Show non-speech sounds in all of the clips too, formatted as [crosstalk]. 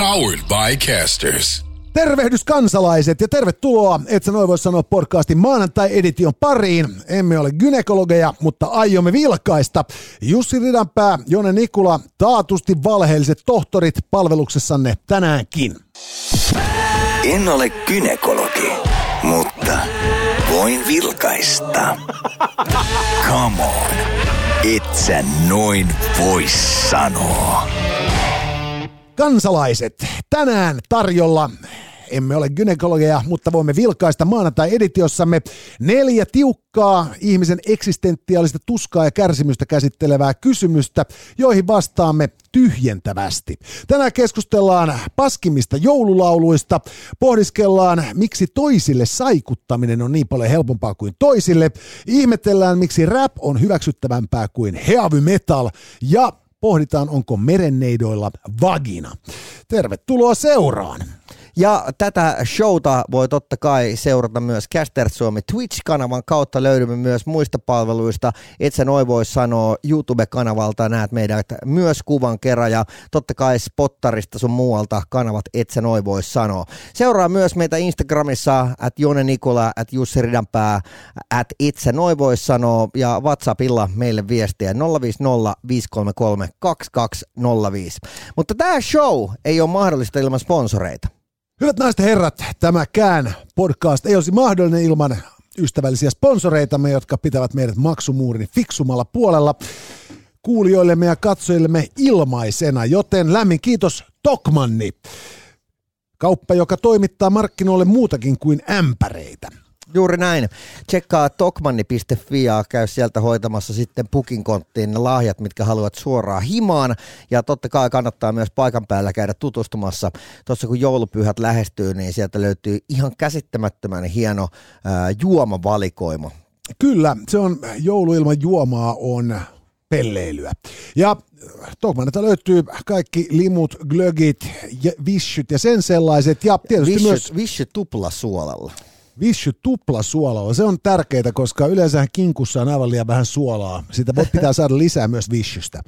Powered by Casters. Tervehdys kansalaiset ja tervetuloa, et sä noin voi sanoa podcastin maanantai-edition pariin. Emme ole gynekologeja, mutta aiomme vilkaista. Jussi Ridanpää, Jone Nikula, taatusti valheelliset tohtorit palveluksessanne tänäänkin. En ole gynekologi, mutta voin vilkaista. Come on, et sä noin voi sanoa. Kansalaiset, tänään tarjolla. Emme ole gynekologeja, mutta voimme vilkaista maanantai-editiossamme neljä tiukkaa ihmisen eksistentiaalista tuskaa ja kärsimystä käsittelevää kysymystä, joihin vastaamme tyhjentävästi. Tänään keskustellaan paskimista joululauluista, pohdiskellaan, miksi toisille saikuttaminen on niin paljon helpompaa kuin toisille, ihmetellään, miksi rap on hyväksyttävämpää kuin heavy metal. Ja pohditaan, onko merenneidoilla vagina. Tervetuloa seuraan. Ja tätä showta voi totta kai seurata myös Caster Suomi Twitch-kanavan kautta. Löydymme myös muista palveluista. Et sä noin voi sanoa YouTube-kanavalta. Näet meidät myös kuvan kerran ja totta kai Spottarista sun muualta kanavat Et sä noin voi sanoa. Seuraa myös meitä Instagramissa at Jone Nikola, at Jussi Ridanpää, at Et sä noin voi sanoa ja WhatsAppilla meille viestiä 050 533 2205. Mutta tämä show ei ole mahdollista ilman sponsoreita. Hyvät naiset herrat, tämäkään podcast ei olisi mahdollinen ilman ystävällisiä sponsoreitamme, jotka pitävät meidät maksumuurin fiksumalla puolella kuulijoillemme ja katsojillemme ilmaisena, joten lämmin kiitos Tokmanni. Kauppa, joka toimittaa markkinoille muutakin kuin ämpäreitä. Juuri näin. Tsekkaa tokmanni.fi ja käy sieltä hoitamassa sitten pukinkonttiin ne lahjat, mitkä haluat suoraan himaan. Ja totta kai kannattaa myös paikan päällä käydä tutustumassa. Tuossa kun joulupyhät lähestyy, niin sieltä löytyy ihan käsittämättömän hieno ää, juomavalikoima. Kyllä, se on joulu ilman juomaa on pelleilyä. Ja Tokmanilta löytyy kaikki limut, glögit, vissyt ja sen sellaiset. Ja tietysti Vishy, myös vishy tupla Vissy tupla suolaa. Se on tärkeää, koska yleensä kinkussa on aivan liian vähän suolaa. Sitä pitää saada lisää myös vissystä.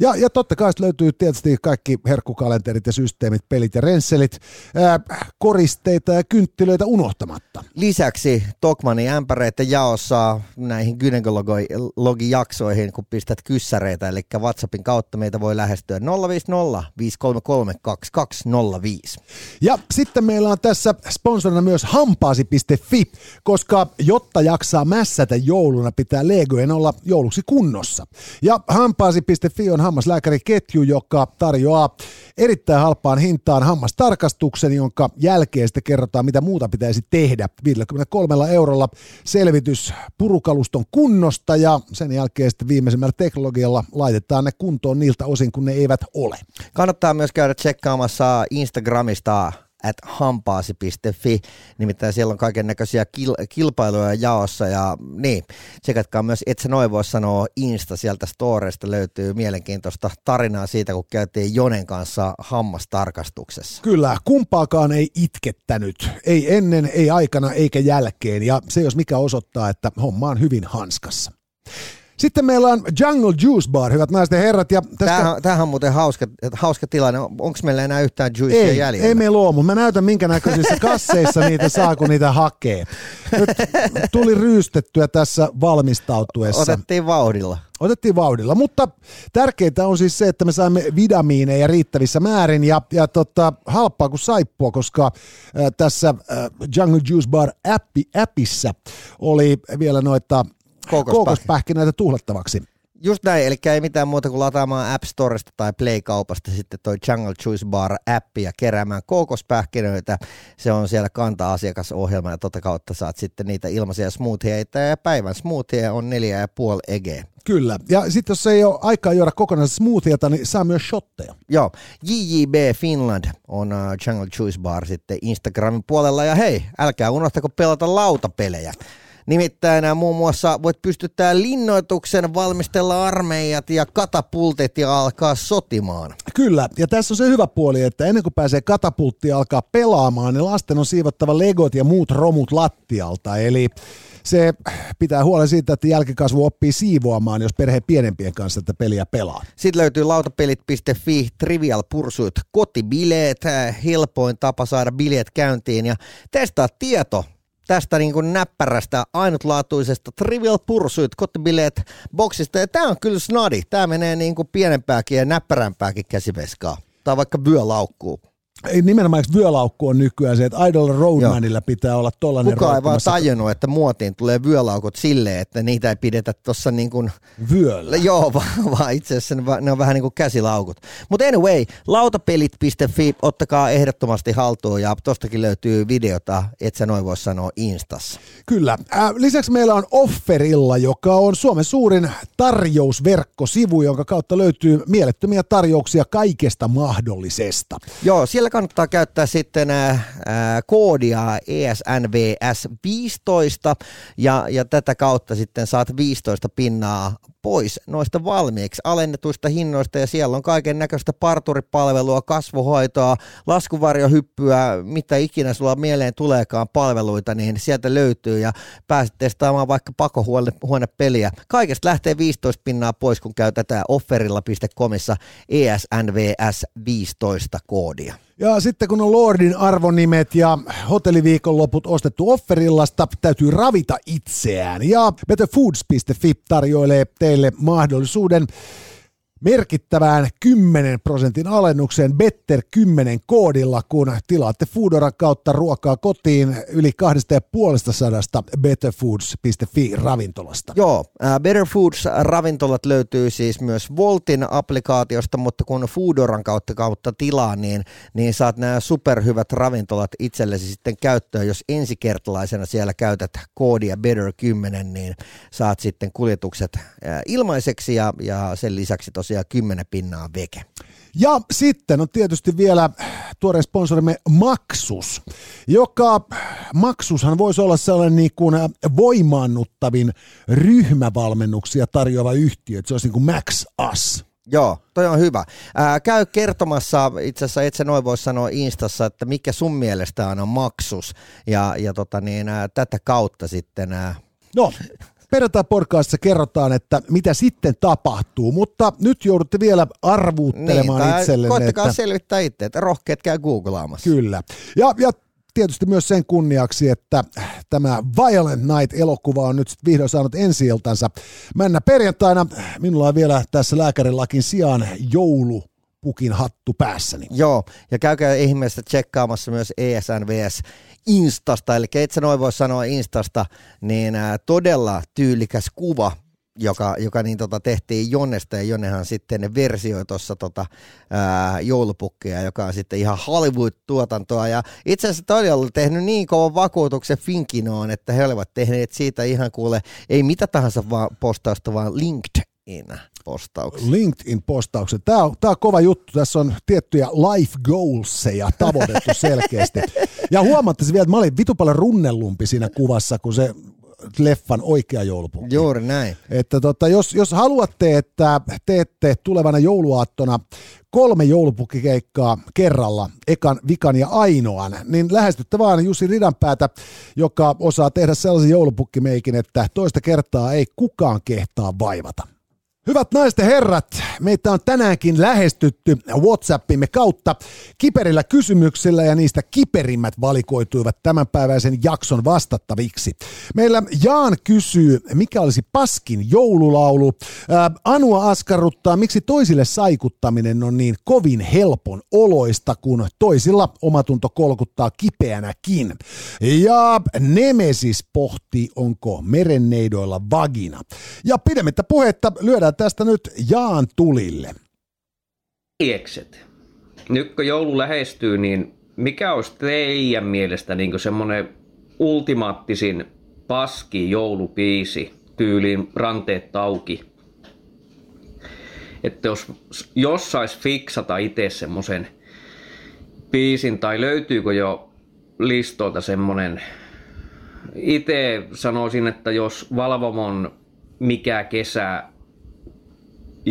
Ja, ja totta kai löytyy tietysti kaikki herkkukalenterit ja systeemit, pelit ja rensselit, ää, koristeita ja kynttilöitä unohtamatta. Lisäksi Tokmanin ämpäreiden jaossa näihin gynekologijaksoihin, kun pistät kyssäreitä, eli WhatsAppin kautta meitä voi lähestyä 050 533 2205. Ja sitten meillä on tässä sponsorina myös hampaasi.fi, koska jotta jaksaa mässätä jouluna, pitää legojen olla jouluksi kunnossa. Ja hampaasi.fi on hammaslääkäriketju, joka tarjoaa erittäin halpaan hintaan hammastarkastuksen, jonka jälkeen sitten kerrotaan, mitä muuta pitäisi tehdä. 53 eurolla selvitys purukaluston kunnosta ja sen jälkeen sitten viimeisimmällä teknologialla laitetaan ne kuntoon niiltä osin, kun ne eivät ole. Kannattaa myös käydä tsekkaamassa Instagramista at hampaasi.fi, nimittäin siellä on kaiken näköisiä kil- kilpailuja jaossa ja niin, tsekatkaa myös, et sä noin voi sanoa Insta sieltä storesta löytyy mielenkiintoista tarinaa siitä, kun käytiin Jonen kanssa hammastarkastuksessa. Kyllä, kumpaakaan ei itkettänyt. Ei ennen, ei aikana eikä jälkeen. Ja se jos mikä osoittaa, että homma on hyvin hanskassa. Sitten meillä on Jungle Juice Bar, hyvät naiset ja herrat. Ja tästä... Tämähän, tämähän on muuten hauska, hauska tilanne. Onko meillä enää yhtään juicea ei, jäljellä? ei meillä ole, mutta mä näytän minkä näköisissä [laughs] kasseissa niitä saa, kun niitä hakee. Nyt tuli ryystettyä tässä valmistautuessa. Otettiin vauhdilla. Otettiin vauhdilla, mutta tärkeintä on siis se, että me saimme vitamiineja riittävissä määrin ja, ja tota, halpaa kuin saippua, koska äh, tässä äh, Jungle Juice Bar appi, appissa oli vielä noita Kookospähkinöitä. tuhlattavaksi. Just näin, eli ei mitään muuta kuin lataamaan App Storesta tai Play-kaupasta sitten toi Jungle Juice Bar appi ja keräämään kookospähkinöitä. Se on siellä kanta-asiakasohjelma ja tota kautta saat sitten niitä ilmaisia smoothieita ja päivän smoothie on neljä ja puoli ege. Kyllä. Ja sitten jos ei ole aikaa juoda kokonaisen smoothieta, niin saa myös shotteja. Joo, JJB Finland on uh, Jungle Juice Bar sitten Instagramin puolella ja hei, älkää unohtako pelata lautapelejä. Nimittäin äh, muun muassa voit pystyttää linnoituksen, valmistella armeijat ja katapultit ja alkaa sotimaan. Kyllä, ja tässä on se hyvä puoli, että ennen kuin pääsee katapulttia alkaa pelaamaan, niin lasten on siivottava legot ja muut romut lattialta. Eli se pitää huolen siitä, että jälkikasvu oppii siivoamaan, jos perhe pienempien kanssa tätä peliä pelaa. Sitten löytyy lautapelit.fi, Trivial Pursuit, kotibileet, äh, helpoin tapa saada bileet käyntiin ja testaa tieto tästä niin kuin näppärästä ainutlaatuisesta Trivial Pursuit kotibileet boksista. Ja tämä on kyllä snadi. Tämä menee niin kuin pienempääkin ja näppärämpääkin käsiveskaa. Tai vaikka vyölaukkuun ei nimenomaan vyölaukku on nykyään se, että Idol Roadmanilla pitää olla tollainen Kuka ei vaan tajunnut, että muotiin tulee vyölaukut silleen, että niitä ei pidetä tuossa niin kuin... Vyöllä. Joo, [laughs] vaan, vaan itse asiassa ne on vähän niin kuin käsilaukut. Mutta anyway, lautapelit.fi, ottakaa ehdottomasti haltuun ja tostakin löytyy videota, et sä noin voi sanoa Instassa. Kyllä. Äh, lisäksi meillä on Offerilla, joka on Suomen suurin tarjousverkkosivu, jonka kautta löytyy mielettömiä tarjouksia kaikesta mahdollisesta. Joo, siellä siellä kannattaa käyttää sitten ää, koodia ESNVS15 ja, ja tätä kautta sitten saat 15 pinnaa pois noista valmiiksi alennetuista hinnoista ja siellä on kaiken näköistä parturipalvelua, kasvuhoitoa, laskuvarjohyppyä, mitä ikinä sulla mieleen tuleekaan palveluita, niin sieltä löytyy ja pääset testaamaan vaikka pakohuonepeliä. Kaikesta lähtee 15 pinnaa pois, kun käy tätä offerilla.comissa ESNVS 15 koodia. Ja sitten kun on Lordin arvonimet ja hotelliviikonloput ostettu offerillasta, täytyy ravita itseään. Ja betterfoods.fi tarjoilee teille mahdollisuuden merkittävään 10 prosentin alennukseen Better 10 koodilla, kun tilaatte Foodoran kautta ruokaa kotiin yli 250 betterfoods.fi ravintolasta. Joo, äh, Better Foods ravintolat löytyy siis myös Voltin applikaatiosta, mutta kun Foodoran kautta kautta tilaa, niin, niin saat nämä superhyvät ravintolat itsellesi sitten käyttöön. Jos ensikertalaisena siellä käytät koodia Better 10, niin saat sitten kuljetukset äh, ilmaiseksi ja, ja sen lisäksi tosiaan tosiaan 10 pinnaa veke. Ja sitten on tietysti vielä tuore sponsorimme Maksus, joka Maksushan voisi olla sellainen niin kuin voimaannuttavin ryhmävalmennuksia tarjoava yhtiö, että se olisi niin kuin Max Us. Joo, toi on hyvä. Ää, käy kertomassa, itse asiassa et sä noin voi sanoa Instassa, että mikä sun mielestä on maksus, ja, ja tota niin, ää, tätä kautta sitten... Ää... No, perjantai podcastissa kerrotaan, että mitä sitten tapahtuu, mutta nyt joudutte vielä arvuuttelemaan niin, itsellenne. Koittakaa että... selvittää itse, että rohkeat käy googlaamassa. Kyllä. Ja, ja tietysti myös sen kunniaksi, että tämä Violent Night-elokuva on nyt vihdoin saanut ensi Männä perjantaina minulla on vielä tässä lääkärilakin sijaan joulu pukin hattu päässäni. Joo, ja käykää ihmeessä tsekkaamassa myös ESNVS Instasta, eli et sä noin voi sanoa Instasta, niin ää, todella tyylikäs kuva, joka, joka niin tota, tehtiin Jonnesta. Ja Jonnehan sitten versioi tuossa tota, joulupukkia, joka on sitten ihan Hollywood-tuotantoa. Ja itse asiassa toi oli tehnyt niin kovan vakuutuksen Finkinoon, että he olivat tehneet siitä ihan kuule, ei mitä tahansa vaan postausta, vaan LinkedIn postauksia. LinkedIn-postaukset. Tämä on, tämä on kova juttu. Tässä on tiettyjä life goalseja tavoitettu [laughs] selkeästi. Ja huomattaisin vielä, että mä olin vitu paljon runnellumpi siinä kuvassa, kun se leffan oikea joulupukki. Juuri näin. Että tota, jos, jos haluatte, että teette tulevana jouluaattona kolme joulupukkikeikkaa kerralla, ekan, vikan ja ainoan, niin lähestytte vaan Jussi Ridanpäätä, joka osaa tehdä sellaisen joulupukkimeikin, että toista kertaa ei kukaan kehtaa vaivata. Hyvät naiset ja herrat, meitä on tänäänkin lähestytty WhatsAppimme kautta kiperillä kysymyksillä ja niistä kiperimmät valikoituivat tämänpäiväisen jakson vastattaviksi. Meillä Jaan kysyy, mikä olisi paskin joululaulu. Ää, Anua askarruttaa, miksi toisille saikuttaminen on niin kovin helpon oloista, kun toisilla omatunto kolkuttaa kipeänäkin. Ja Nemesis pohtii, onko merenneidoilla vagina. Ja pidemmittä puhetta lyödään tästä nyt Jaan tulille. Iekset. Nyt kun joulu lähestyy, niin mikä olisi teidän mielestä niin semmoinen ultimaattisin paski joulupiisi tyyliin ranteet tauki? Että jos, jos sais fiksata itse semmoisen biisin, tai löytyykö jo listoilta semmonen itse sanoisin, että jos Valvomon mikä kesä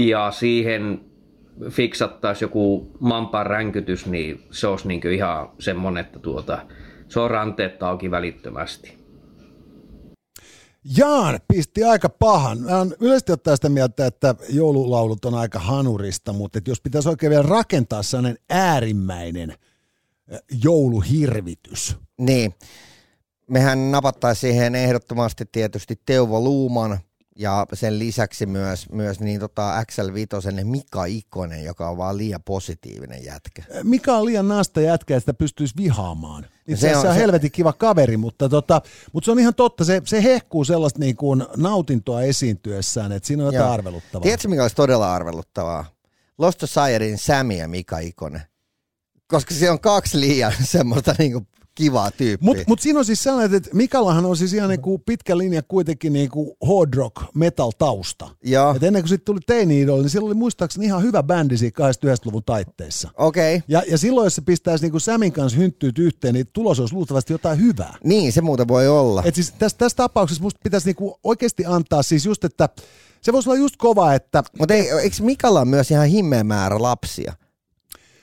ja siihen fiksattaisiin joku mampan ränkytys, niin se olisi niin ihan semmoinen, että tuota, se on ranteet auki välittömästi. Jaan pisti aika pahan. Mä on yleisesti ottaen sitä mieltä, että joululaulut on aika hanurista, mutta että jos pitäisi oikein vielä rakentaa sellainen äärimmäinen jouluhirvitys. Niin. Mehän napattaisiin siihen ehdottomasti tietysti Teuvo Luuman ja sen lisäksi myös, myös niin tota XL5 Mika Ikonen, joka on vaan liian positiivinen jätkä. Mika on liian naasta jätkä, että sitä pystyisi vihaamaan. Itse Se on- se on se- helvetin kiva kaveri, mutta, tota, mutta se on ihan totta, se, se hehkuu sellaista niin kuin nautintoa esiintyessään, että siinä on jotain Joo. arveluttavaa. Tiedätkö, mikä olisi todella arveluttavaa? Lost Societyn Sami ja Mika Ikonen. Koska se on kaksi liian [laughs] semmoista niinku kivaa tyyppiä. Mutta mut siinä on siis sellainen, että Mikallahan on siis ihan niinku pitkä linja kuitenkin niinku hard rock metal tausta. Joo. Et ennen kuin sitten tuli Teini Idol, niin sillä oli muistaakseni ihan hyvä bändi siinä 21-luvun taitteissa. Okei. Okay. Ja, ja silloin, jos se pistäisi niinku Samin kanssa hynttyyt yhteen, niin tulos olisi luultavasti jotain hyvää. Niin, se muuten voi olla. Et siis tässä, tässä tapauksessa musta pitäisi niinku oikeasti antaa siis just, että se voisi olla just kova, että Mutta eikö Mikalla on myös ihan himmeä määrä lapsia?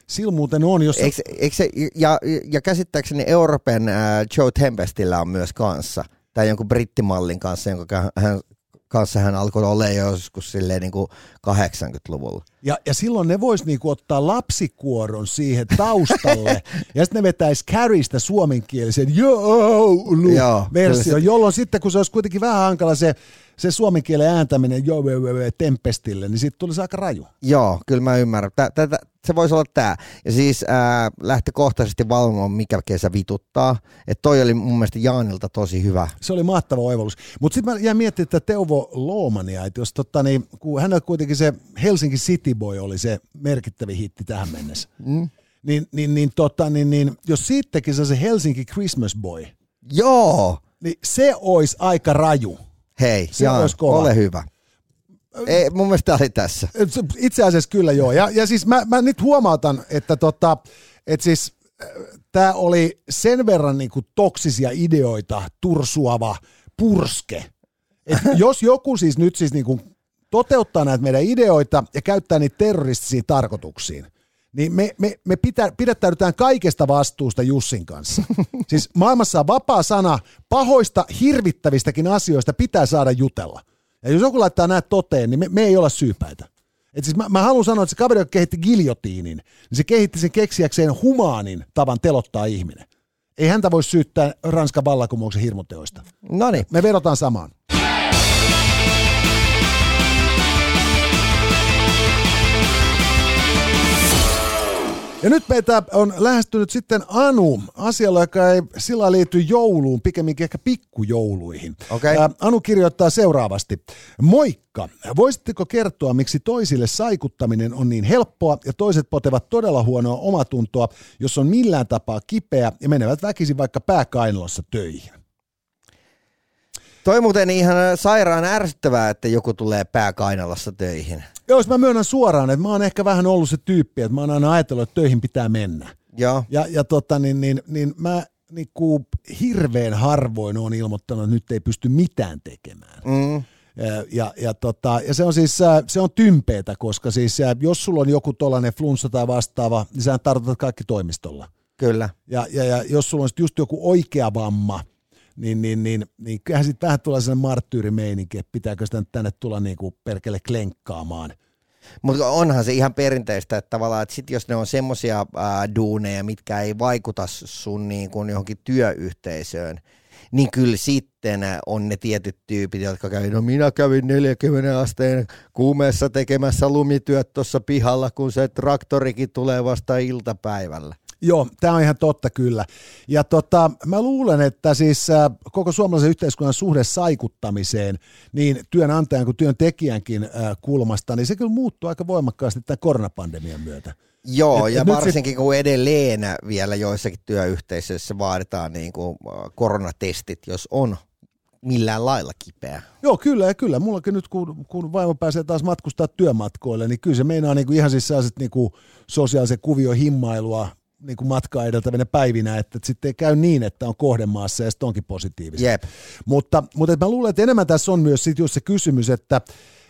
Sillä muuten on, jos... Eikö, eikö se, ja, ja käsittääkseni Euroopan äh, Joe Tempestillä on myös kanssa, tai jonkun brittimallin kanssa, jonka hän, kanssa hän alkoi olla jo joskus silleen niin kuin 80-luvulla. Ja, ja silloin ne vois niinku ottaa lapsikuoron siihen taustalle, [laughs] ja sitten ne vetäisi Carriestä suomenkielisen Joo, versio, jolloin sitten kun se olisi kuitenkin vähän hankala se, se suomen kielen ääntäminen joo, Tempestille, niin sitten tulisi aika raju. Joo, kyllä mä ymmärrän. Tä, tä, tä, se voisi olla tämä. Ja siis ää, lähtökohtaisesti valvomaan, mikä kesä vituttaa. Että toi oli mun mielestä Jaanilta tosi hyvä. Se oli mahtava oivallus. Mutta sitten mä jäin miettimään että Teuvo Loomania, että jos totta, niin, kun hänellä kuitenkin se Helsinki City Boy oli se merkittävin hitti tähän mennessä, mm. niin, niin, niin, tota, niin, niin, jos siitä tekisi se Helsinki Christmas Boy, Joo! niin se olisi aika raju. Hei, Se Jaan, olisi kova. ole hyvä. Ei, mun mielestä tää oli tässä. Itse asiassa kyllä joo. Ja, ja siis mä, mä nyt huomautan, että tota, et siis tämä oli sen verran niinku toksisia ideoita tursuava purske. Et [laughs] jos joku siis nyt siis niinku toteuttaa näitä meidän ideoita ja käyttää niitä terroristisiin tarkoituksiin, niin me, me, me pitä, pidättäydytään kaikesta vastuusta Jussin kanssa. [laughs] Siis maailmassa on vapaa sana, pahoista, hirvittävistäkin asioista pitää saada jutella. Ja jos joku laittaa näitä toteen, niin me, me ei olla syypäitä. Et siis mä, mä haluan sanoa, että se kaveri, joka kehitti giljotiinin, niin se kehitti sen keksiäkseen humaanin tavan telottaa ihminen. Ei häntä voi syyttää Ranskan vallankumouksen hirmuteoista. No niin. Me vedotaan samaan. Ja nyt meitä on lähestynyt sitten Anu asialla, joka ei sillä liity jouluun, pikemminkin ehkä pikkujouluihin. Ää, Anu kirjoittaa seuraavasti. Moikka! Voisitteko kertoa, miksi toisille saikuttaminen on niin helppoa ja toiset potevat todella huonoa omatuntoa, jos on millään tapaa kipeä ja menevät väkisin vaikka pääkainalossa töihin? Toi muuten ihan sairaan ärsyttävää, että joku tulee pääkainalassa töihin. Joo, jos mä myönnän suoraan, että mä oon ehkä vähän ollut se tyyppi, että mä oon aina ajatellut, että töihin pitää mennä. Joo. Ja, ja tota, niin, niin, niin mä niin kuin hirveän harvoin on ilmoittanut, että nyt ei pysty mitään tekemään. Mm. Ja, ja, ja, tota, ja se on siis se on tympeetä, koska siis jos sulla on joku tollainen flunssa tai vastaava, niin sä tartutat kaikki toimistolla. Kyllä. Ja, ja, ja jos sulla on just joku oikea vamma, niin, niin, niin, niin kyllähän sitten vähän tulee sellainen marttyyrimeininki, että pitääkö sitä tänne tulla niin kuin perkele klenkkaamaan. Mutta onhan se ihan perinteistä, että tavallaan, että sit jos ne on semmoisia duuneja, mitkä ei vaikuta sun niin kuin johonkin työyhteisöön, niin kyllä sitten on ne tietyt tyypit, jotka kävin, no minä kävin 40 asteen kuumeessa tekemässä lumityöt tuossa pihalla, kun se traktorikin tulee vasta iltapäivällä. Joo, tämä on ihan totta kyllä. Ja tota, mä luulen, että siis äh, koko suomalaisen yhteiskunnan suhde saikuttamiseen, niin työnantajan kuin työntekijänkin äh, kulmasta, niin se kyllä muuttuu aika voimakkaasti tämän koronapandemian myötä. Joo, Et- ja et varsinkin kun edelleen vielä joissakin työyhteisöissä vaaditaan niin kuin koronatestit, jos on millään lailla kipeä. Joo, kyllä ja kyllä. Mullakin nyt, kun, kun vaimo pääsee taas matkustaa työmatkoille, niin kyllä se meinaa niin kuin ihan siis sellaiset niin sosiaalisen kuvion himmailua niin kuin matkaa edeltävänä päivinä, että, että sitten ei käy niin, että on kohdemaassa ja sitten onkin positiivista. Jep. Mutta, mutta mä luulen, että enemmän tässä on myös sit just se kysymys, että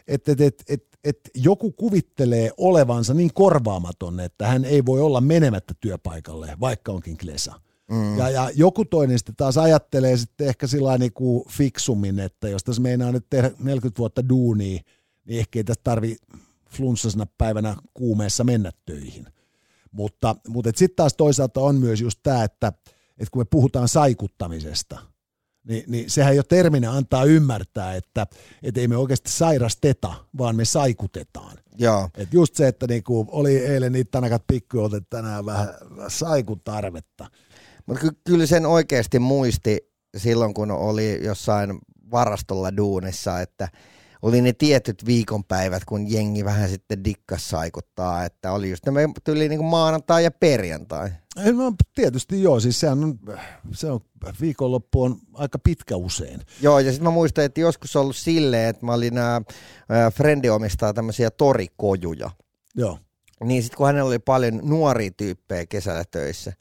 että että että että että joku kuvittelee olevansa niin korvaamaton, että hän ei voi olla menemättä työpaikalle, vaikka onkin klesa. Mm. Ja, ja joku toinen sitten taas ajattelee sitten ehkä sillä niin kuin fiksummin, että jos tässä meinaa nyt tehdä 40 vuotta duunia, niin ehkä ei tästä tarvi flunssasena päivänä kuumeessa mennä töihin. Mutta, mutta sitten taas toisaalta on myös just tämä, että, että kun me puhutaan saikuttamisesta, niin, niin sehän jo terminä antaa ymmärtää, että, että ei me oikeasti sairasteta, vaan me saikutetaan. Joo. Et just se, että niinku oli eilen niitä tanakat että tänään vähän saikutarvetta. Mutta ky- kyllä sen oikeasti muisti silloin, kun oli jossain varastolla duunissa, että oli ne tietyt viikonpäivät, kun jengi vähän sitten dikkas saikuttaa, että oli just nämä tyyli niin kuin maanantai ja perjantai. No, tietysti joo, siis sehän on, se on, viikonloppu on aika pitkä usein. Joo, ja sitten mä muistan, että joskus on ollut silleen, että mä olin nämä, Frendi omistaa tämmöisiä torikojuja. Joo. Niin sitten kun hänellä oli paljon nuoria tyyppejä kesällä töissä,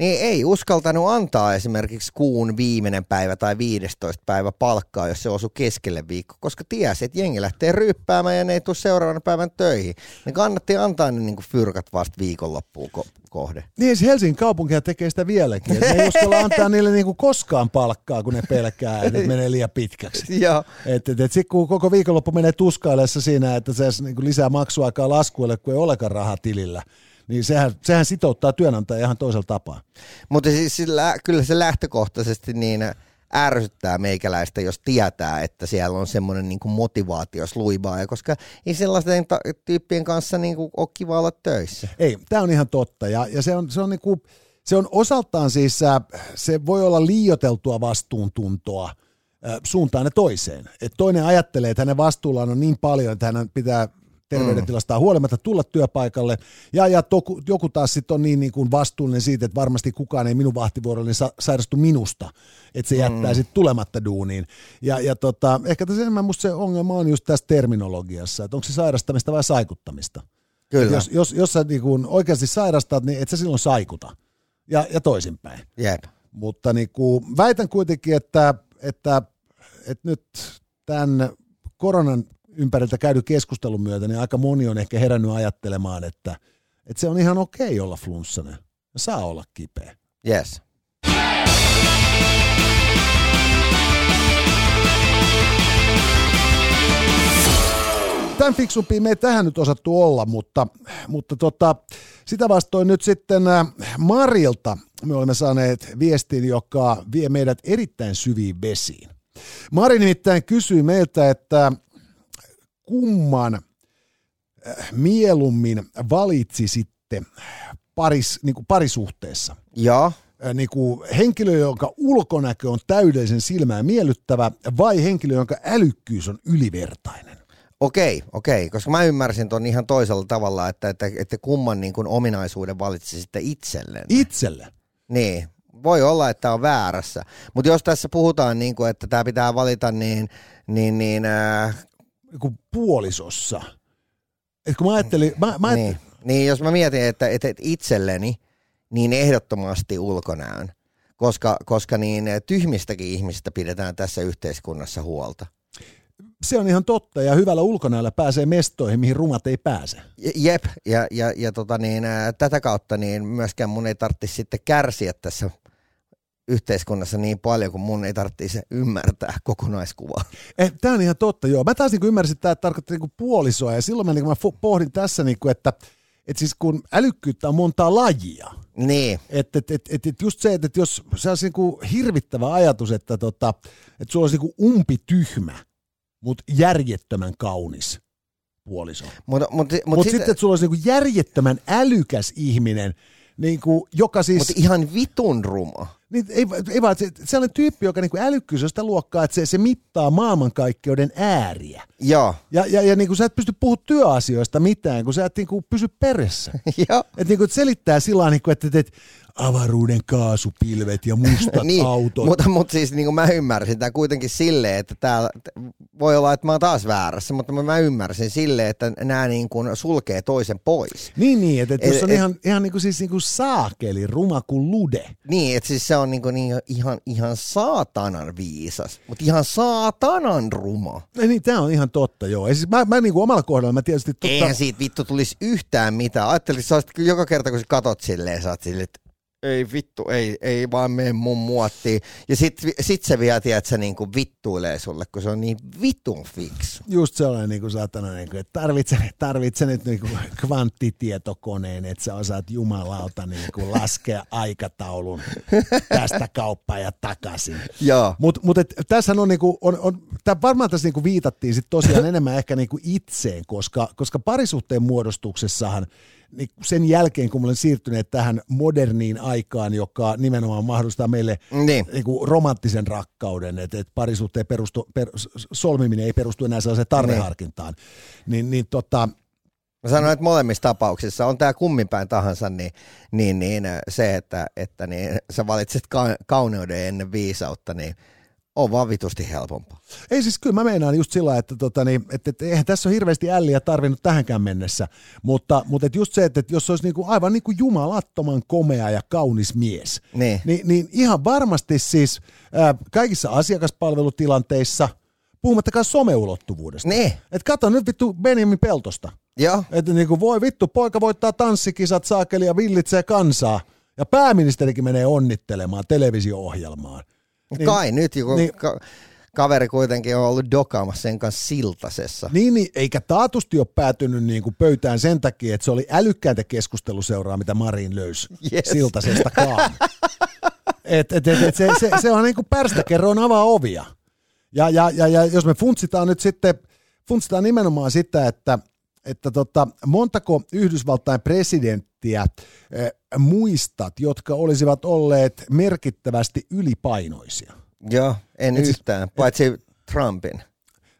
niin ei uskaltanut antaa esimerkiksi kuun viimeinen päivä tai 15 päivä palkkaa, jos se osui keskelle viikko, koska tiesi, että jengi lähtee ryppäämään ja ne ei tule seuraavana päivän töihin. Ne kannatti antaa ne niin kuin fyrkat vasta viikonloppuun ko- kohde. Niin siis Helsingin kaupunkihan tekee sitä vieläkin. että Ne ei uskalla antaa niille niinku koskaan palkkaa, kun ne pelkää, että menee liian pitkäksi. [laughs] Joo. Et, et, et sit kun koko viikonloppu menee tuskaillessa siinä, että se niinku lisää maksuaikaa laskuille, kun ei olekaan rahaa tilillä, niin sehän, sehän sitouttaa työnantajaa ihan toisella tapaa. Mutta siis sillä, kyllä se lähtökohtaisesti niin ärsyttää meikäläistä, jos tietää, että siellä on semmoinen niin kuin motivaatio sluibaa, koska ei sellaisten ta- tyyppien kanssa niin kuin ole kiva olla töissä. Ei, tämä on ihan totta. Ja, ja se, on, se, on niinku, se on osaltaan siis, äh, se voi olla liioteltua vastuuntuntoa äh, suuntaan ja toiseen. Et toinen ajattelee, että hänen vastuullaan on niin paljon, että hänen pitää terveydentilastaan huolimatta tulla työpaikalle. Ja, ja toku, joku taas sitten on niin, niin kuin vastuullinen siitä, että varmasti kukaan ei minun vahtivuorollani sa, sairastu minusta, että se jättää sitten tulematta duuniin. Ja, ja tota, ehkä tässä enemmän musta se ongelma on just tässä terminologiassa, että onko se sairastamista vai saikuttamista. Kyllä. Jos, jos, jos sä niin kuin oikeasti sairastat, niin et sä silloin saikuta. Ja, ja toisinpäin. Jep. Mutta niin kuin, väitän kuitenkin, että, että, että nyt tämän koronan ympäriltä käydyn keskustelun myötä, niin aika moni on ehkä herännyt ajattelemaan, että, että se on ihan okei olla flunssainen. Saa olla kipeä. Yes. Tämän fiksumpia me ei tähän nyt osattu olla, mutta, mutta tota, sitä vastoin nyt sitten äh, Marilta me olemme saaneet viestin, joka vie meidät erittäin syviin vesiin. Mari nimittäin kysyy meiltä, että kumman äh, mieluummin valitsisitte paris, niin kuin parisuhteessa? Joo. Äh, Niin kuin henkilö, jonka ulkonäkö on täydellisen silmää miellyttävä vai henkilö, jonka älykkyys on ylivertainen? Okei, okei, koska mä ymmärsin ton ihan toisella tavalla, että, että, että kumman niin kuin ominaisuuden valitsisitte itselleen. Itselle. Niin, voi olla, että on väärässä. Mutta jos tässä puhutaan, niin kuin, että tämä pitää valita, niin, niin, niin, äh, niin kuin puolisossa. Et kun mä ajattelin, mä, mä niin, ajattelin, niin jos mä mietin, että, että itselleni, niin ehdottomasti ulkonäön. Koska, koska niin tyhmistäkin ihmisistä pidetään tässä yhteiskunnassa huolta. se on ihan totta ja hyvällä ulkonäöllä pääsee mestoihin, mihin rumat ei pääse. Je- Jep, ja, ja, ja tota niin, ää, tätä kautta niin myöskään mun ei tarvitsisi sitten kärsiä tässä yhteiskunnassa niin paljon, kun mun ei tarvitsisi ymmärtää kokonaiskuvaa. Eh, Tämä on ihan totta, joo. Mä taas niin ymmärsin, että tämä tarkoittaa niin puolisoa ja silloin mä, niin mä pohdin tässä, niin kuin, että et siis kun älykkyyttä on montaa lajia, Niin, että et, et, et, et just se, että et jos se olisi niin hirvittävä ajatus, että tota, et sulla olisi niin umpityhmä, mutta järjettömän kaunis puoliso. mutta mut, mut, Mutta sitten, sitten, että sulla olisi niin järjettömän älykäs ihminen, niin kuin, joka siis... mut ihan vitun ruma. Niin, ei, ei vaan, se, sellainen tyyppi, joka niin älykkyys on sitä luokkaa, että se, se mittaa maailmankaikkeuden ääriä. Joo, Ja, ja, ja niin kuin sä et pysty puhumaan työasioista mitään, kun sä et niin kuin pysy perässä. [laughs] joo. Että niin kuin, et selittää sillä lailla, niin kuin, että, että, että avaruuden kaasupilvet ja mustat [laughs] niin, autot. mutta, mutta siis niin kuin mä ymmärsin tämä kuitenkin silleen, että täällä, voi olla, että mä oon taas väärässä, mutta mä ymmärsin silleen, että nämä niin kuin sulkee toisen pois. Niin, niin, että, Et- jos on et- ihan, ihan niin kuin, siis niin kuin saakeli, ruma kuin lude. Niin, että siis se on niin kuin, niin ihan, ihan saatanan viisas, mutta ihan saatanan ruma. Ei, niin, tämä on ihan totta, joo. Ja siis mä, mä niin kuin omalla kohdalla, mä tietysti... Totta, Eihän siitä vittu tulisi yhtään mitään. Ajattelin, että sä olisit kyllä joka kerta, kun sä katot silleen, sä oot silleen, että ei vittu, ei, ei vaan mene mun muottiin. Ja sit, sit se vielä, tiedät, että se niinku vittuilee sulle, kun se on niin vitun fiksu. just sellainen niin kuin satana, niin kuin, että tarvitse, tarvitse nyt niin kuin kvanttitietokoneen, että sä osaat jumalauta niin kuin laskea aikataulun tästä kauppaan ja takaisin. Joo. Mutta mut et, tässähän on, niinku, on, on tää varmaan tässä niinku viitattiin sit tosiaan [laughs] enemmän ehkä niinku itseen, koska, koska parisuhteen muodostuksessahan niin sen jälkeen, kun me olen siirtyneet tähän moderniin aikaan, joka nimenomaan mahdollistaa meille Niin. niinku romanttisen rakkauden, että et parisuhteen perustu, per, solmiminen ei perustu enää sellaiseen tarveharkintaan, niin, niin tota, Mä sanoin, että molemmissa tapauksissa on tämä kumminpäin tahansa, niin, niin, niin se, että, että niin, sä valitset ka- kauneuden ennen viisautta, niin on vaan vitusti helpompaa. Ei siis kyllä mä meinaan just sillä, että, tota, niin, että, että eihän tässä ole hirveästi älliä tarvinnut tähänkään mennessä, mutta, mutta että just se, että, että jos olisi niinku aivan niinku jumalattoman komea ja kaunis mies, Niin. niin, niin ihan varmasti siis ää, kaikissa asiakaspalvelutilanteissa, puhumattakaan someulottuvuudesta. Niin. Et kato nyt vittu Benjamin Peltosta. Joo. Että niinku voi vittu, poika voittaa tanssikisat saakeli ja villitsee kansaa. Ja pääministerikin menee onnittelemaan televisio-ohjelmaan. Niin, Kai nyt, kun niin- ka- kaveri kuitenkin on ollut dokaamassa sen kanssa siltasessa. Niin, niin, eikä taatusti ole päätynyt niin kuin pöytään sen takia, että se oli älykkäintä keskusteluseuraa, mitä Marin löysi Yes. siltasestakaan. [laughs] et, et, et, et se, se, se on niin kuin pärstäkerroin avaa ovia. Ja, ja, ja, ja jos me funtsitaan nyt sitten, funtsitaan nimenomaan sitä, että, että tota, montako Yhdysvaltain presidenttiä eh, muistat, jotka olisivat olleet merkittävästi ylipainoisia? Joo, en Et siis- yhtään, paitsi Trumpin.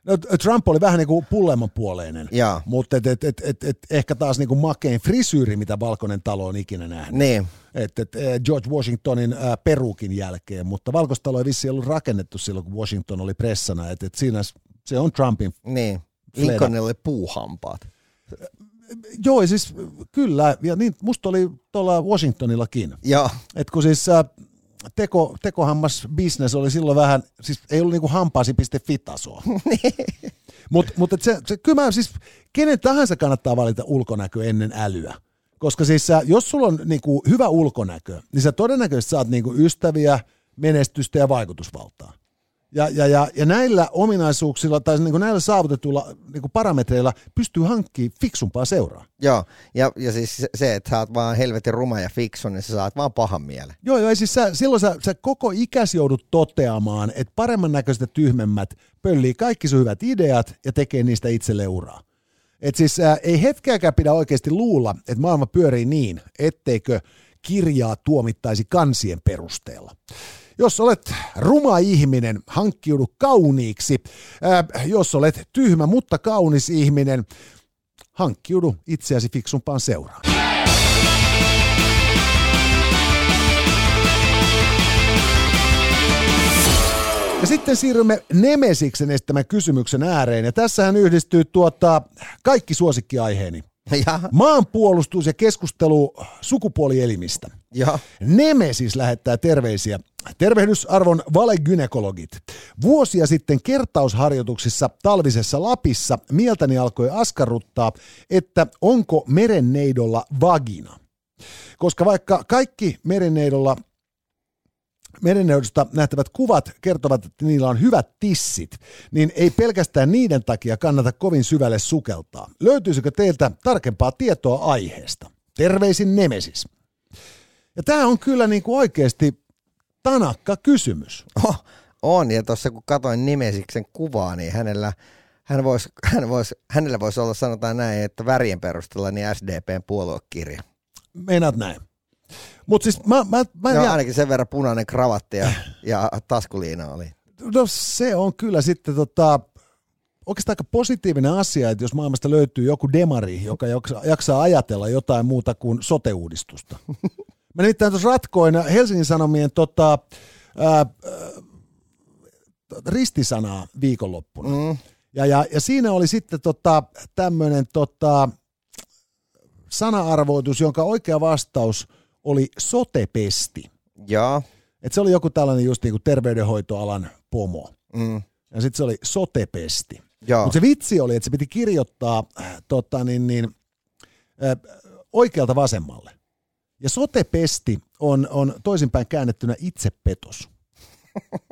No, Trump oli vähän niin kuin pullemmanpuoleinen, Joo. mutta et, et, et, et, et, ehkä taas niin kuin makein frisyyri, mitä Valkoinen talo on ikinä nähnyt. Niin, Et, et, eh, George Washingtonin ää, perukin jälkeen, mutta Valkoistalo ei vissiin ollut rakennettu silloin, kun Washington oli pressana. Et, et siinä se on Trumpin. niin. Lincolnille puuhampaat. Joo, siis kyllä, ja niin, musta oli tuolla Washingtonillakin. Joo, Et kun siis ää, teko, tekohammas business oli silloin vähän, siis ei ollut niinku hampaasi.fi tasoa. [laughs] Mutta mut et se, se, kyllä mä siis, kenen tahansa kannattaa valita ulkonäkö ennen älyä. Koska siis sä, jos sulla on niinku hyvä ulkonäkö, niin sä todennäköisesti saat niinku ystäviä, menestystä ja vaikutusvaltaa. Ja, ja, ja, ja näillä ominaisuuksilla tai niinku näillä saavutetuilla niinku parametreilla pystyy hankkimaan fiksumpaa seuraa. joo. Ja, ja siis se- että sä oot vaan helvetin ruma ja fiksu, niin sä saat vaan pahan mielen. Joo, joo, siis sä, silloin sä, sä koko ikäsi joudut toteamaan, että paremman näköiset ja tyhmemmät pöllii kaikki sun hyvät ideat ja tekee niistä itselle uraa. Et siis ää, ei hetkeäkään pidä oikeasti luulla, että maailma pyörii niin, etteikö kirjaa tuomittaisi kansien perusteella. Jos olet ruma ihminen, hankkiudu kauniiksi. Ää, jos olet tyhmä, mutta kaunis ihminen, hankkiudu itseäsi fiksumpaan seuraan. Ja sitten siirrymme Nemesiksen estämän kysymyksen ääreen. Ja tässähän yhdistyy tuota, kaikki suosikkiaiheeni. Ja, Maanpuolustus ja keskustelu sukupuolielimistä. ja. Nemesis lähettää terveisiä. Tervehdys arvon valegynekologit. Vuosia sitten kertausharjoituksissa talvisessa Lapissa mieltäni alkoi askarruttaa, että onko merenneidolla vagina. Koska vaikka kaikki merenneidolla merenneudosta nähtävät kuvat kertovat, että niillä on hyvät tissit, niin ei pelkästään niiden takia kannata kovin syvälle sukeltaa. Löytyisikö teiltä tarkempaa tietoa aiheesta? Terveisin Nemesis. Ja tämä on kyllä niin kuin oikeasti tanakka kysymys. Oh, on, ja tuossa kun katsoin Nimesiksen kuvaa, niin hänellä, hän vois, hän vois, hänellä voisi olla, sanotaan näin, että värien perusteella niin SDPn puoluekirja. Meinaat näin. Mutta siis mä, mä, mä No, ja, ainakin sen verran punainen kravatti ja, ja taskuliina oli. no se on kyllä sitten tota, oikeastaan aika positiivinen asia, että jos maailmasta löytyy joku demari, joka jaksaa, jaksaa ajatella jotain muuta kuin sote-uudistusta. [laughs] Mä nimittäin tuossa ratkoin Helsingin Sanomien tota, ää, ää, ristisanaa viikonloppuna. Mm. Ja, ja, ja siinä oli sitten tota, tämmöinen tota, sana-arvoitus, jonka oikea vastaus oli sotepesti. Joo. Et se oli joku tällainen just niinku terveydenhoitoalan pomo. Mm. Ja sitten se oli sotepesti. Mutta se vitsi oli, että se piti kirjoittaa tota, niin, niin, äh, oikealta vasemmalle. Ja sotepesti on, on toisinpäin käännettynä itsepetos, [laughs]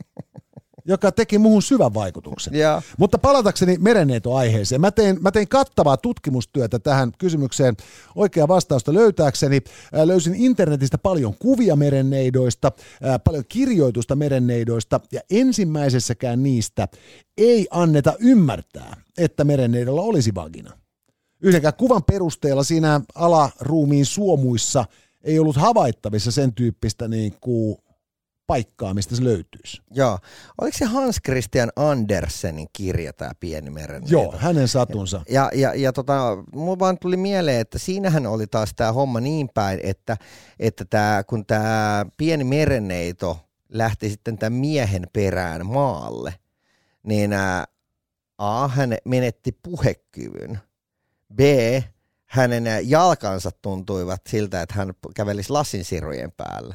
joka teki muuhun syvän vaikutuksen. Joo. Mutta palatakseni merenneito-aiheeseen. Mä tein, mä tein kattavaa tutkimustyötä tähän kysymykseen oikea vastausta löytääkseni. Ää, Löysin internetistä paljon kuvia merenneidoista, ää, paljon kirjoitusta merenneidoista ja ensimmäisessäkään niistä ei anneta ymmärtää, että merenneidolla olisi vagina. Yhdenkään kuvan perusteella siinä alaruumiin suomuissa ei ollut havaittavissa sen tyyppistä niin kuin paikkaa, mistä se löytyisi. Joo. Oliko se Hans Christian Andersenin kirja, tämä Pieni merenneito? Joo, hänen satunsa. Ja, ja, ja tota, mulla vaan tuli mieleen, että siinähän oli taas tämä homma niin päin, että, että tää, kun tämä pieni merenneito lähti sitten tämän miehen perään maalle, niin ää, A, hän menetti puhekyvyn. B, hänen jalkansa tuntuivat siltä, että hän kävelisi lasinsirujen päällä.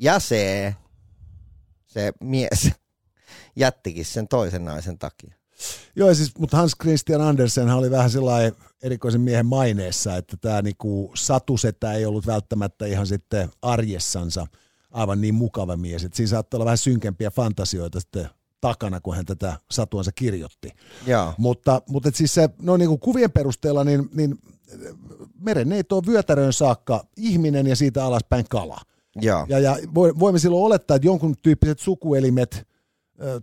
Ja C, se mies [laughs] jättikin sen toisen naisen takia. Joo, siis, mutta Hans Christian Andersen oli vähän sellainen erikoisen miehen maineessa, että tämä niinku satusetä ei ollut välttämättä ihan sitten arjessansa aivan niin mukava mies. Et siinä saattoi olla vähän synkempiä fantasioita sitten takana, kun hän tätä satuansa kirjoitti. Joo. Mutta, mutta et siis se, no niin kuin kuvien perusteella, niin, niin merenneito on vyötäröön saakka ihminen ja siitä alaspäin kala. Joo. Ja, ja voi- voimme silloin olettaa, että jonkun tyyppiset sukuelimet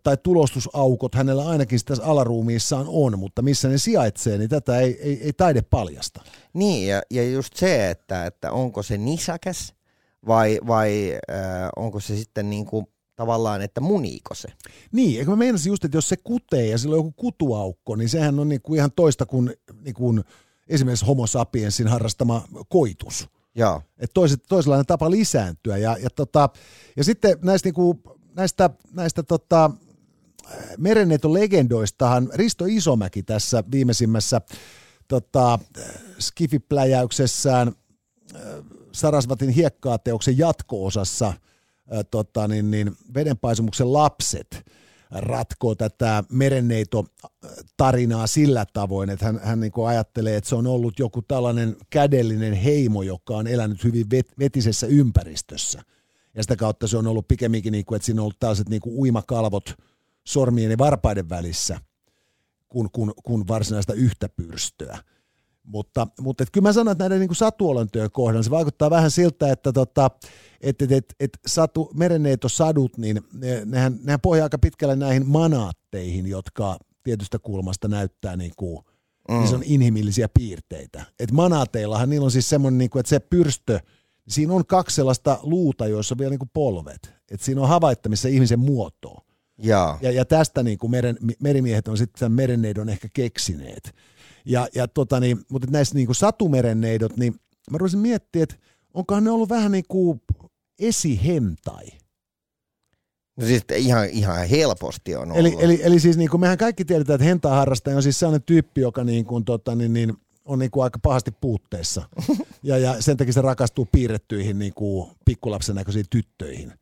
tai tulostusaukot hänellä ainakin tässä alaruumiissaan on, mutta missä ne sijaitsee, niin tätä ei, ei, ei taide paljasta. Niin, ja, ja just se, että, että onko se nisäkäs vai, vai äh, onko se sitten niin kuin tavallaan, että muniiko se? Niin, eikö mä meinasin just, että jos se kutee ja sillä on joku kutuaukko, niin sehän on niinku ihan toista kuin, niinku esimerkiksi homo sapiensin harrastama koitus. Joo. että toiset, toisenlainen tapa lisääntyä. Ja, ja, tota, ja sitten näistä, niinku, näistä, näistä tota, merenneito legendoistahan Risto Isomäki tässä viimeisimmässä tota, skifipläjäyksessään äh, Sarasvatin hiekkaateoksen jatko-osassa äh, tota, niin, niin, vedenpaisumuksen lapset ratkoo tätä merenneito tarinaa sillä tavoin, että hän, hän niin ajattelee, että se on ollut joku tällainen kädellinen heimo, joka on elänyt hyvin vet, vetisessä ympäristössä. Ja sitä kautta se on ollut pikemminkin, niin kuin, että siinä on ollut tällaiset niin kuin uimakalvot sormien ja varpaiden välissä, kuin, kuin, kuin varsinaista yhtä pyrstöä. Mutta, mutta et kyllä mä sanon, että näiden niin satuolentojen kohdalla se vaikuttaa vähän siltä, että tota, et, et, et, et satu, merenneitosadut, niin ne, nehän, nehän pohjaa aika pitkälle näihin manaatteihin, jotka tietystä kulmasta näyttää niin kuin, mm. niin se on inhimillisiä piirteitä. Et manaateillahan niillä on siis semmoinen, niin kuin, että se pyrstö, siinä on kaksi sellaista luuta, joissa on vielä niin kuin polvet. Et siinä on havaittamissa ihmisen muotoa. Joo. Ja, ja tästä niin kuin meren, merimiehet on sitten merenneidon ehkä keksineet. Ja, ja tota niin, mutta näissä niin kuin satumerenneidot, niin mä rupesin miettimään, että onkohan ne ollut vähän niin kuin esihentai. No siis ihan, ihan helposti on ollut. Eli, eli, eli siis niin kuin mehän kaikki tiedetään, että hentaa-harrastaja on siis sellainen tyyppi, joka niin kuin, tota, niin, niin, on niin kuin aika pahasti puutteessa. Ja, ja sen takia se rakastuu piirrettyihin niin kuin pikkulapsen näköisiin tyttöihin.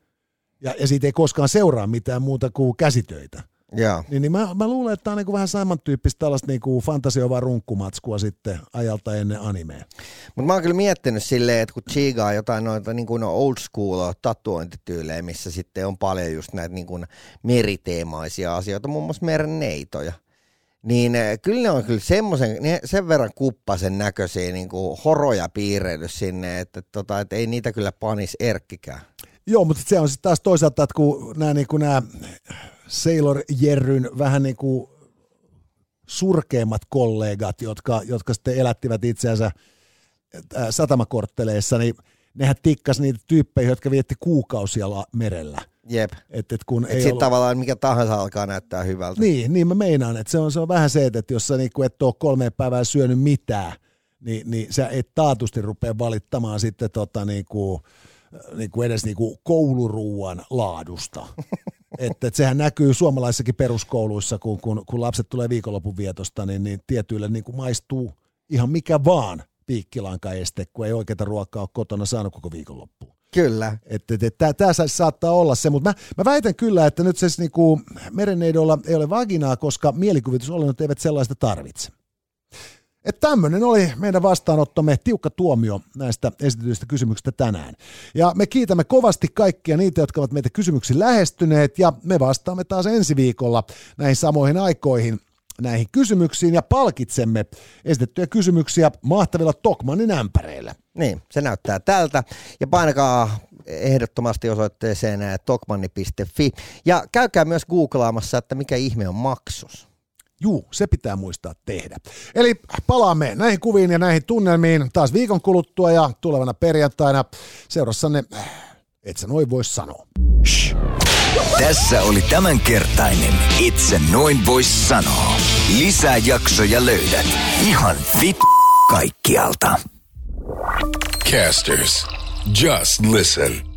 Ja, ja siitä ei koskaan seuraa mitään muuta kuin käsitöitä. Joo. Niin, niin mä, mä luulen, että tämä on niinku vähän samantyyppistä tällaista niinku fantasioivaa runkkumatskua sitten ajalta ennen animea. Mutta mä oon kyllä miettinyt silleen, että kun chigaa jotain noita niin kuin old school tatuointityylejä, missä sitten on paljon just näitä niin kuin meriteemaisia asioita, muun muassa merenneitoja. Niin eh, kyllä ne on kyllä semmoisen, sen verran kuppasen näköisiä niin kuin horoja piirreily sinne, että, tota, että ei niitä kyllä panis erkkikään. Joo, mutta se on sitten taas toisaalta, että kun nämä niinku nämä Sailor Jerryn vähän niin kuin surkeimmat kollegat, jotka, jotka sitten elättivät itseänsä äh, satamakortteleissa, niin nehän tikkas niitä tyyppejä, jotka vietti kuukausia merellä. Jep. Et, et kun Et ei sitten ollut... tavallaan mikä tahansa alkaa näyttää hyvältä. Niin, niin mä meinaan, että se on, se on vähän se, että, jos sä niinku et ole kolmeen päivään syönyt mitään, niin, niin sä et taatusti rupea valittamaan sitten tota niinku, niinku edes niinku kouluruuan laadusta. [laughs] että et sehän näkyy suomalaisissakin peruskouluissa, kun, kun, kun lapset tulee viikonlopun vietosta, niin, niin tietyille niinku maistuu ihan mikä vaan piikkilankaeste, kun ei oikeita ruokaa ole kotona saanut koko viikonloppuun. Kyllä. Että et, et, tämä saattaa olla se, mutta mä, mä väitän kyllä, että nyt se niinku, merenneidolla ei ole vaginaa, koska mielikuvitusolennot eivät sellaista tarvitse. Että tämmöinen oli meidän vastaanottomme tiukka tuomio näistä esitetyistä kysymyksistä tänään. Ja me kiitämme kovasti kaikkia niitä, jotka ovat meitä kysymyksiin lähestyneet ja me vastaamme taas ensi viikolla näihin samoihin aikoihin näihin kysymyksiin ja palkitsemme esitettyjä kysymyksiä mahtavilla Tokmanin ämpäreillä. Niin, se näyttää tältä. Ja painakaa ehdottomasti osoitteeseen tokmanni.fi. Ja käykää myös googlaamassa, että mikä ihme on maksus. Juu, se pitää muistaa tehdä. Eli palaamme näihin kuviin ja näihin tunnelmiin taas viikon kuluttua ja tulevana perjantaina seurassanne, et sä noin vois sanoa. Shh. Tässä oli tämänkertainen Itse noin vois sanoa. Lisää jaksoja löydät ihan vit kaikkialta. Casters, just listen.